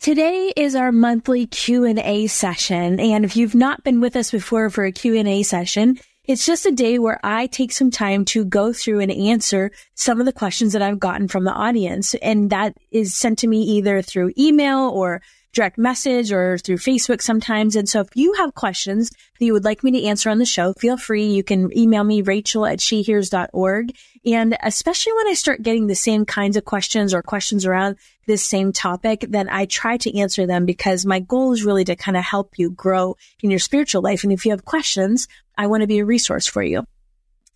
Today is our monthly Q&A session, and if you've not been with us before for a Q&A session, it's just a day where I take some time to go through and answer some of the questions that I've gotten from the audience, and that is sent to me either through email or direct message or through Facebook sometimes. And so if you have questions that you would like me to answer on the show, feel free. You can email me, rachel at shehears.org. And especially when I start getting the same kinds of questions or questions around this same topic, then I try to answer them because my goal is really to kind of help you grow in your spiritual life. And if you have questions, I want to be a resource for you.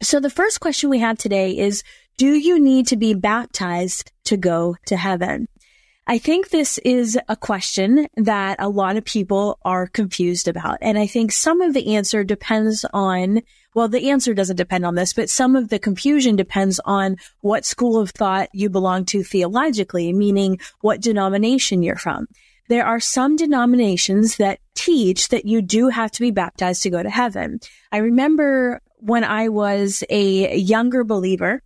So the first question we have today is, do you need to be baptized to go to heaven? I think this is a question that a lot of people are confused about. And I think some of the answer depends on, well, the answer doesn't depend on this, but some of the confusion depends on what school of thought you belong to theologically, meaning what denomination you're from. There are some denominations that teach that you do have to be baptized to go to heaven. I remember when I was a younger believer,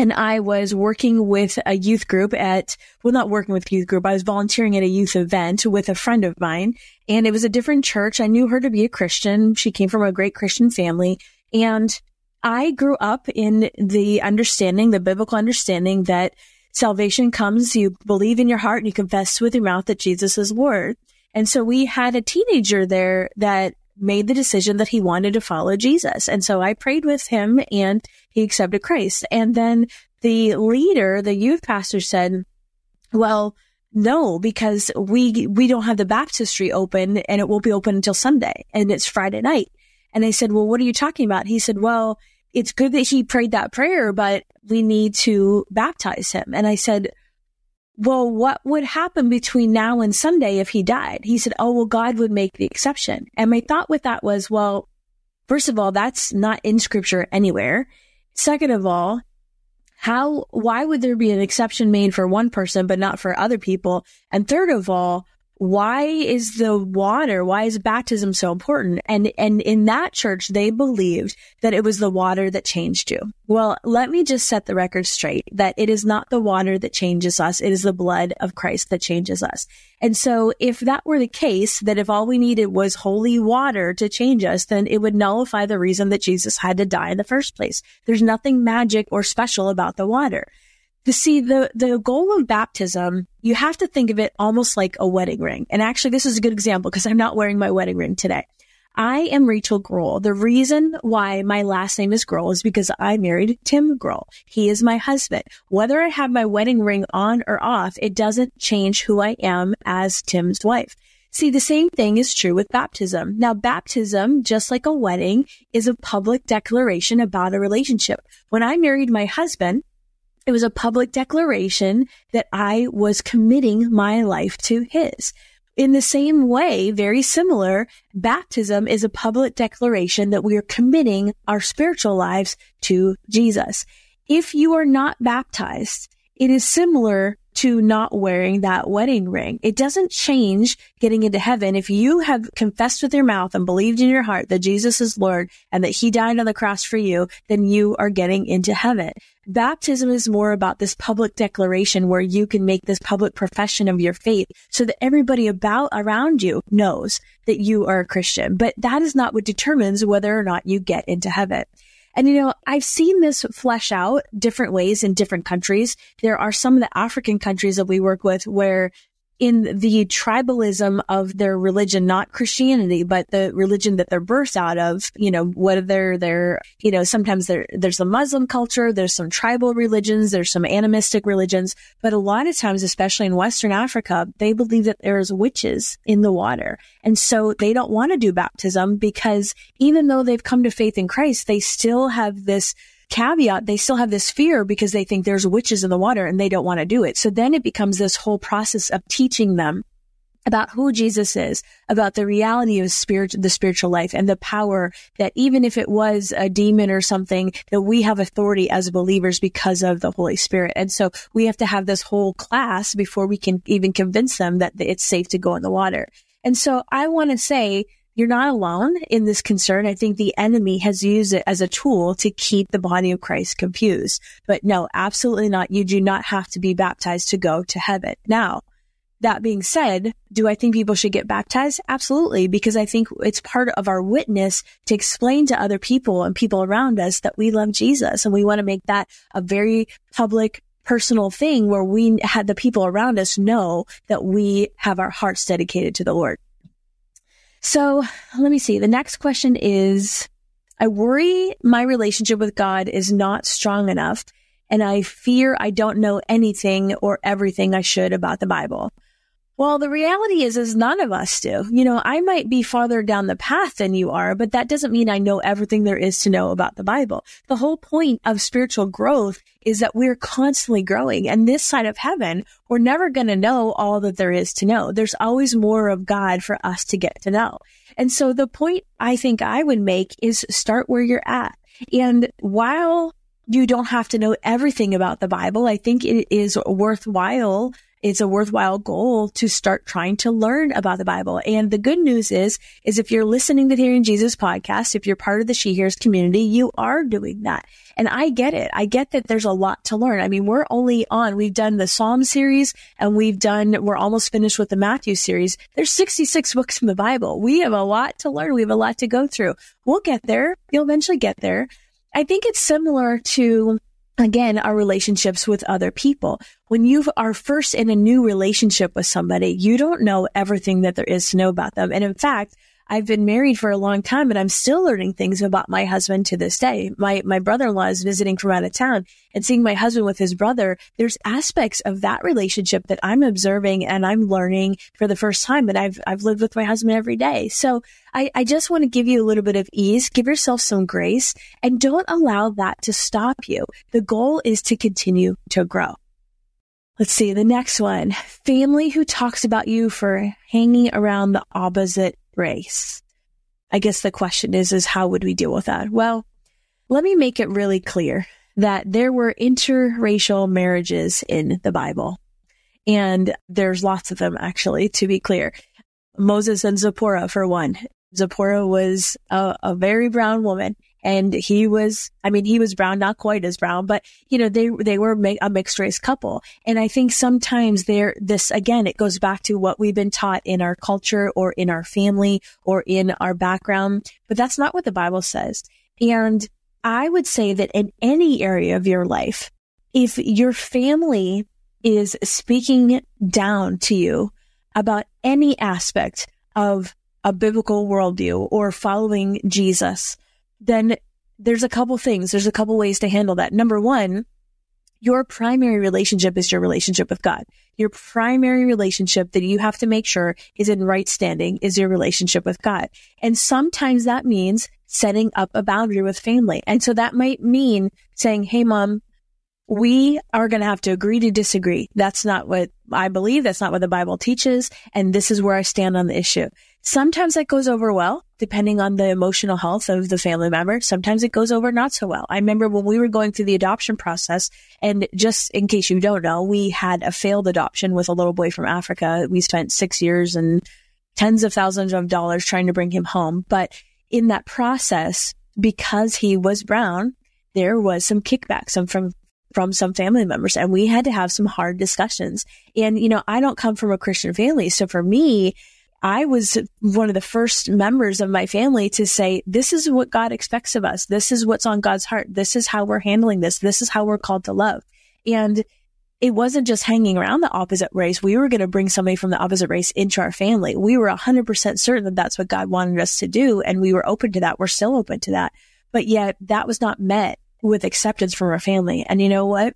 and I was working with a youth group at, well, not working with youth group. I was volunteering at a youth event with a friend of mine and it was a different church. I knew her to be a Christian. She came from a great Christian family and I grew up in the understanding, the biblical understanding that salvation comes, you believe in your heart and you confess with your mouth that Jesus is Lord. And so we had a teenager there that made the decision that he wanted to follow Jesus. And so I prayed with him and he accepted Christ. And then the leader, the youth pastor said, well, no, because we, we don't have the baptistry open and it won't be open until Sunday and it's Friday night. And I said, well, what are you talking about? He said, well, it's good that he prayed that prayer, but we need to baptize him. And I said, well, what would happen between now and Sunday if he died? He said, oh, well, God would make the exception. And my thought with that was, well, first of all, that's not in scripture anywhere. Second of all, how, why would there be an exception made for one person, but not for other people? And third of all, why is the water, why is baptism so important? And, and in that church, they believed that it was the water that changed you. Well, let me just set the record straight that it is not the water that changes us. It is the blood of Christ that changes us. And so if that were the case, that if all we needed was holy water to change us, then it would nullify the reason that Jesus had to die in the first place. There's nothing magic or special about the water. To see the, the goal of baptism, you have to think of it almost like a wedding ring. And actually, this is a good example because I'm not wearing my wedding ring today. I am Rachael Groll. The reason why my last name is Groll is because I married Tim Groll. He is my husband. Whether I have my wedding ring on or off, it doesn't change who I am as Tim's wife. See, the same thing is true with baptism. Now, baptism, just like a wedding, is a public declaration about a relationship. When I married my husband, it was a public declaration that I was committing my life to his. In the same way, very similar, baptism is a public declaration that we are committing our spiritual lives to Jesus. If you are not baptized, it is similar to not wearing that wedding ring. It doesn't change getting into heaven. If you have confessed with your mouth and believed in your heart that Jesus is Lord and that he died on the cross for you, then you are getting into heaven. Baptism is more about this public declaration where you can make this public profession of your faith so that everybody about around you knows that you are a Christian. But that is not what determines whether or not you get into heaven. And you know, I've seen this flesh out different ways in different countries. There are some of the African countries that we work with where in the tribalism of their religion, not Christianity, but the religion that they're birthed out of, you know, whether they're, you know, sometimes there, there's a Muslim culture, there's some tribal religions, there's some animistic religions, but a lot of times, especially in Western Africa, they believe that there's witches in the water. And so they don't want to do baptism because even though they've come to faith in Christ, they still have this caveat, they still have this fear because they think there's witches in the water and they don't want to do it. So then it becomes this whole process of teaching them about who Jesus is, about the reality of spirit, the spiritual life and the power that even if it was a demon or something, that we have authority as believers because of the Holy Spirit. And so we have to have this whole class before we can even convince them that it's safe to go in the water. And so I want to say you're not alone in this concern. I think the enemy has used it as a tool to keep the body of Christ confused. But no, absolutely not. You do not have to be baptized to go to heaven. Now, that being said, do I think people should get baptized? Absolutely, because I think it's part of our witness to explain to other people and people around us that we love Jesus and we want to make that a very public personal thing where we had the people around us know that we have our hearts dedicated to the Lord. So let me see. The next question is, I worry my relationship with God is not strong enough and I fear I don't know anything or everything I should about the Bible. Well, the reality is, is none of us do. You know, I might be farther down the path than you are, but that doesn't mean I know everything there is to know about the Bible. The whole point of spiritual growth is that we're constantly growing. And this side of heaven, we're never going to know all that there is to know. There's always more of God for us to get to know. And so the point I think I would make is start where you're at. And while you don't have to know everything about the Bible, I think it is worthwhile it's a worthwhile goal to start trying to learn about the Bible. And the good news is, is if you're listening to the Hearing Jesus podcast, if you're part of the She Hears community, you are doing that. And I get it. I get that there's a lot to learn. I mean, we're only on, we've done the Psalm series and we've done, we're almost finished with the Matthew series. There's 66 books from the Bible. We have a lot to learn. We have a lot to go through. We'll get there. You'll eventually get there. I think it's similar to again, our relationships with other people. When you are first in a new relationship with somebody, you don't know everything that there is to know about them. And in fact, I've been married for a long time and I'm still learning things about my husband to this day. My, my brother-in-law is visiting from out of town and seeing my husband with his brother. There's aspects of that relationship that I'm observing and I'm learning for the first time. And I've, I've lived with my husband every day. So I, I just want to give you a little bit of ease, give yourself some grace and don't allow that to stop you. The goal is to continue to grow. Let's see the next one. Family who talks about you for hanging around the opposite race. I guess the question is, is how would we deal with that? Well, let me make it really clear that there were interracial marriages in the Bible. And there's lots of them actually, to be clear. Moses and Zipporah, for one. Zipporah was a, a very brown woman and he was, I mean, he was brown, not quite as brown, but you know, they, they were a mixed race couple. And I think sometimes there, this again, it goes back to what we've been taught in our culture or in our family or in our background, but that's not what the Bible says. And I would say that in any area of your life, if your family is speaking down to you about any aspect of a biblical worldview or following Jesus, then there's a couple things. There's a couple ways to handle that. Number one, your primary relationship is your relationship with God. Your primary relationship that you have to make sure is in right standing is your relationship with God. And sometimes that means setting up a boundary with family. And so that might mean saying, Hey, mom, we are going to have to agree to disagree. That's not what I believe. That's not what the Bible teaches. And this is where I stand on the issue. Sometimes that goes over well, depending on the emotional health of the family member. Sometimes it goes over not so well. I remember when we were going through the adoption process, and just in case you don't know, we had a failed adoption with a little boy from Africa. We spent six years and tens of thousands of dollars trying to bring him home. But in that process, because he was brown, there was some kickback, some from from some family members and we had to have some hard discussions. And, you know, I don't come from a Christian family. So for me, I was one of the first members of my family to say, this is what God expects of us. This is what's on God's heart. This is how we're handling this. This is how we're called to love. And it wasn't just hanging around the opposite race. We were going to bring somebody from the opposite race into our family. We were 100% certain that that's what God wanted us to do. And we were open to that. We're still open to that. But yet that was not met with acceptance from our family. And you know what?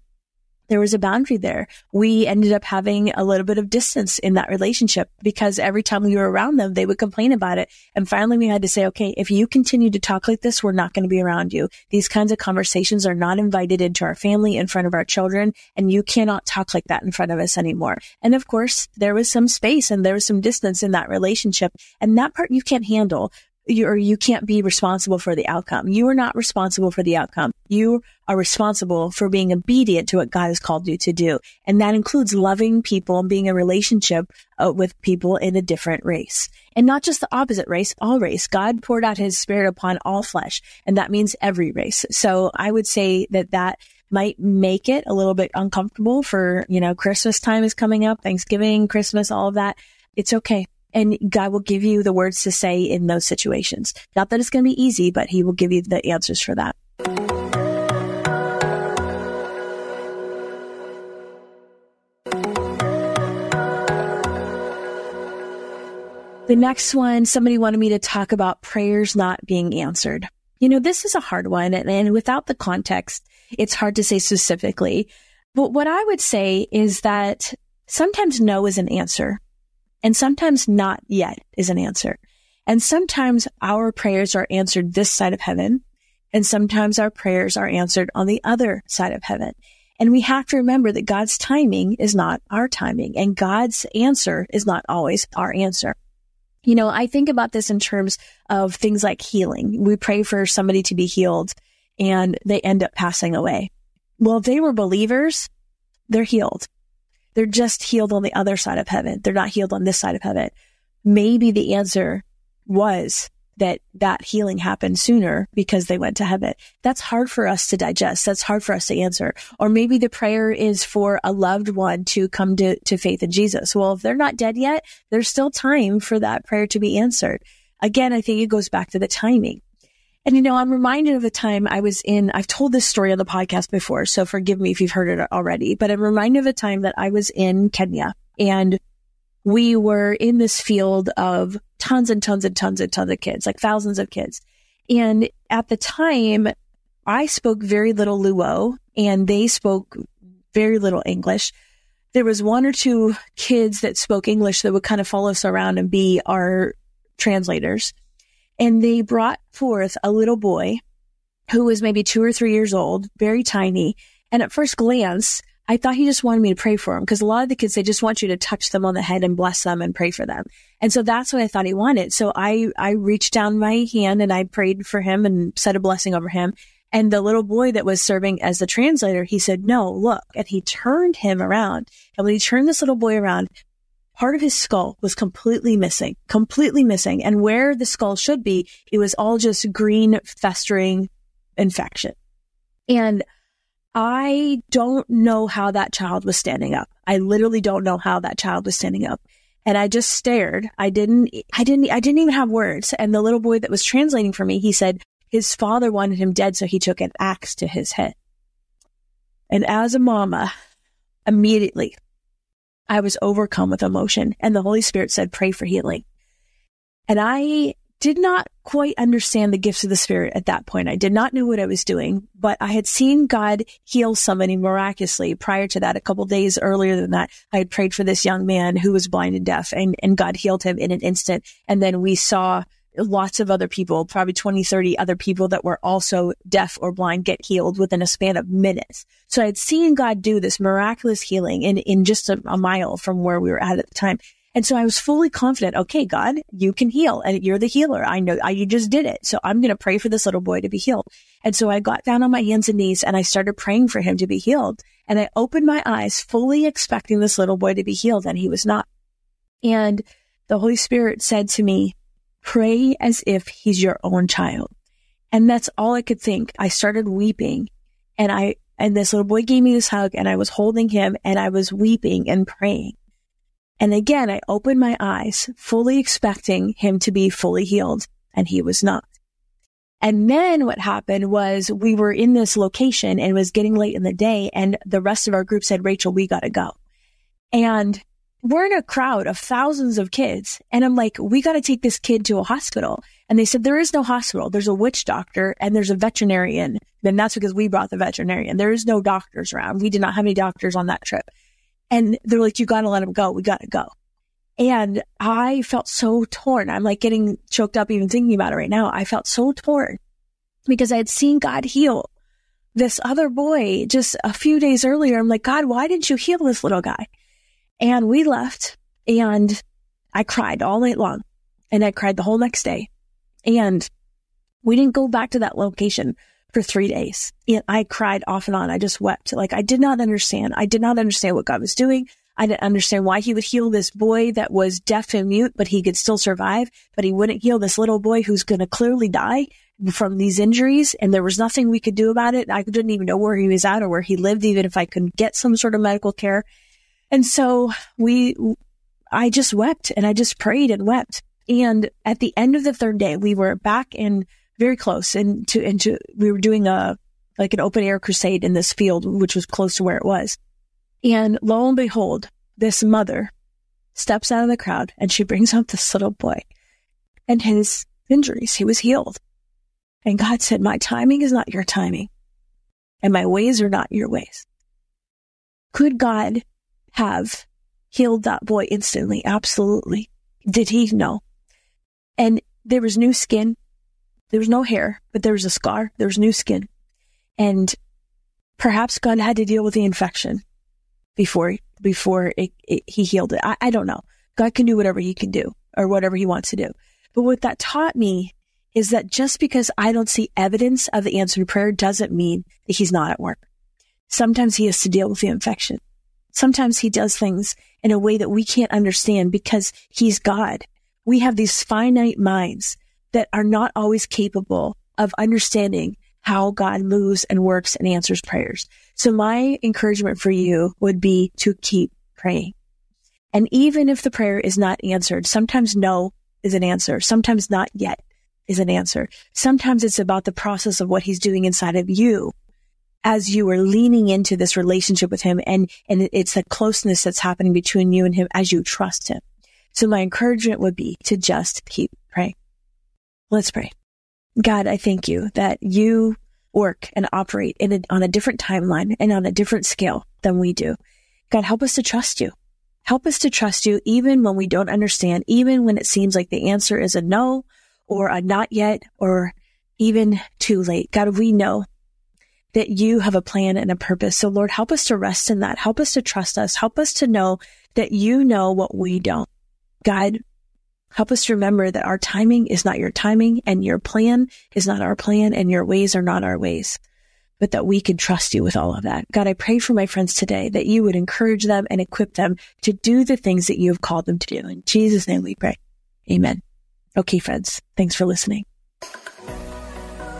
there was a boundary there. We ended up having a little bit of distance in that relationship because every time we were around them, they would complain about it. And finally we had to say, okay, if you continue to talk like this, we're not going to be around you. These kinds of conversations are not invited into our family in front of our children. And you cannot talk like that in front of us anymore. And of course, there was some space and there was some distance in that relationship. And that part you can't handle you, or you can't be responsible for the outcome. You are not responsible for the outcome. You are responsible for being obedient to what God has called you to do. And that includes loving people and being a relationship uh, with people in a different race and not just the opposite race, all race. God poured out his spirit upon all flesh. And that means every race. So I would say that that might make it a little bit uncomfortable for, you know, Christmas time is coming up, Thanksgiving, Christmas, all of that. It's okay. And God will give you the words to say in those situations. Not that it's going to be easy, but he will give you the answers for that. The next one, somebody wanted me to talk about prayers not being answered. You know, this is a hard one. And, and without the context, it's hard to say specifically. But what I would say is that sometimes no is an answer. And sometimes not yet is an answer. And sometimes our prayers are answered this side of heaven. And sometimes our prayers are answered on the other side of heaven. And we have to remember that God's timing is not our timing and God's answer is not always our answer. You know, I think about this in terms of things like healing. We pray for somebody to be healed and they end up passing away. Well, if they were believers, they're healed. They're just healed on the other side of heaven. They're not healed on this side of heaven. Maybe the answer was that that healing happened sooner because they went to heaven. That's hard for us to digest. That's hard for us to answer. Or maybe the prayer is for a loved one to come to, to faith in Jesus. Well, if they're not dead yet, there's still time for that prayer to be answered. Again, I think it goes back to the timing. And you know, I'm reminded of the time I was in, I've told this story on the podcast before, so forgive me if you've heard it already, but I'm reminded of a time that I was in Kenya and we were in this field of tons and tons and tons and tons of kids, like thousands of kids. And at the time, I spoke very little Luo and they spoke very little English. There was one or two kids that spoke English that would kind of follow us around and be our translators and they brought forth a little boy who was maybe two or three years old, very tiny. And at first glance, I thought he just wanted me to pray for him because a lot of the kids, they just want you to touch them on the head and bless them and pray for them. And so that's what I thought he wanted. So I, I reached down my hand and I prayed for him and said a blessing over him. And the little boy that was serving as the translator, he said, no, look. And he turned him around. And when he turned this little boy around, part of his skull was completely missing, completely missing. And where the skull should be, it was all just green festering infection. And I don't know how that child was standing up. I literally don't know how that child was standing up. And I just stared. I didn't, I didn't, I didn't even have words. And the little boy that was translating for me, he said his father wanted him dead. So he took an axe to his head. And as a mama, immediately I was overcome with emotion and the Holy Spirit said, pray for healing. And I did not quite understand the gifts of the Spirit at that point. I did not know what I was doing, but I had seen God heal somebody miraculously prior to that. A couple days earlier than that, I had prayed for this young man who was blind and deaf and, and God healed him in an instant. And then we saw lots of other people, probably 20, 30 other people that were also deaf or blind get healed within a span of minutes. So I had seen God do this miraculous healing in, in just a, a mile from where we were at at the time. And so I was fully confident, okay, God, you can heal and you're the healer. I know I, you just did it. So I'm going to pray for this little boy to be healed. And so I got down on my hands and knees and I started praying for him to be healed. And I opened my eyes fully expecting this little boy to be healed and he was not. And the Holy Spirit said to me, Pray as if he's your own child. And that's all I could think. I started weeping and I, and this little boy gave me this hug and I was holding him and I was weeping and praying. And again, I opened my eyes, fully expecting him to be fully healed and he was not. And then what happened was we were in this location and it was getting late in the day and the rest of our group said, Rachael, we got to go. And we're in a crowd of thousands of kids. And I'm like, we got to take this kid to a hospital. And they said, there is no hospital. There's a witch doctor and there's a veterinarian. And that's because we brought the veterinarian. There is no doctors around. We did not have any doctors on that trip. And they're like, you got to let him go. We got to go. And I felt so torn. I'm like getting choked up even thinking about it right now. I felt so torn because I had seen God heal this other boy just a few days earlier. I'm like, God, why didn't you heal this little guy? And we left and I cried all night long and I cried the whole next day. And we didn't go back to that location for three days. And I cried off and on. I just wept. Like I did not understand. I did not understand what God was doing. I didn't understand why he would heal this boy that was deaf and mute, but he could still survive, but he wouldn't heal this little boy who's going to clearly die from these injuries. And there was nothing we could do about it. I didn't even know where he was at or where he lived, even if I could get some sort of medical care. And so we, I just wept and I just prayed and wept. And at the end of the third day, we were back in very close into, into, we were doing a, like an open air crusade in this field, which was close to where it was. And lo and behold, this mother steps out of the crowd and she brings up this little boy and his injuries. He was healed. And God said, my timing is not your timing and my ways are not your ways. Could God have healed that boy instantly? Absolutely. Did he? No. And there was new skin. There was no hair, but there was a scar. There was new skin. And perhaps God had to deal with the infection before, before it, it, he healed it. I, I don't know. God can do whatever he can do or whatever he wants to do. But what that taught me is that just because I don't see evidence of the answered prayer doesn't mean that he's not at work. Sometimes he has to deal with the infection. Sometimes he does things in a way that we can't understand because he's God. We have these finite minds that are not always capable of understanding how God moves and works and answers prayers. So my encouragement for you would be to keep praying. And even if the prayer is not answered, sometimes no is an answer. Sometimes not yet is an answer. Sometimes it's about the process of what he's doing inside of you as you are leaning into this relationship with him and, and it's the closeness that's happening between you and him as you trust him. So my encouragement would be to just keep praying. Let's pray. God, I thank you that you work and operate in a, on a different timeline and on a different scale than we do. God, help us to trust you. Help us to trust you even when we don't understand, even when it seems like the answer is a no or a not yet or even too late. God, we know that you have a plan and a purpose. So Lord, help us to rest in that. Help us to trust us. Help us to know that you know what we don't. God, help us to remember that our timing is not your timing and your plan is not our plan and your ways are not our ways, but that we can trust you with all of that. God, I pray for my friends today that you would encourage them and equip them to do the things that you have called them to do. In Jesus' name we pray. Amen. Okay, friends. Thanks for listening.